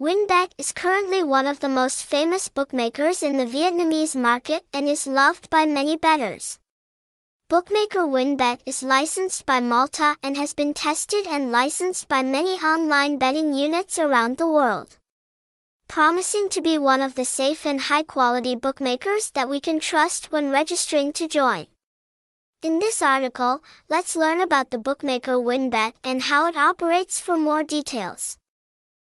WinBet is currently one of the most famous bookmakers in the Vietnamese market and is loved by many bettors. Bookmaker WinBet is licensed by Malta and has been tested and licensed by many online betting units around the world. Promising to be one of the safe and high quality bookmakers that we can trust when registering to join. In this article, let's learn about the bookmaker WinBet and how it operates for more details.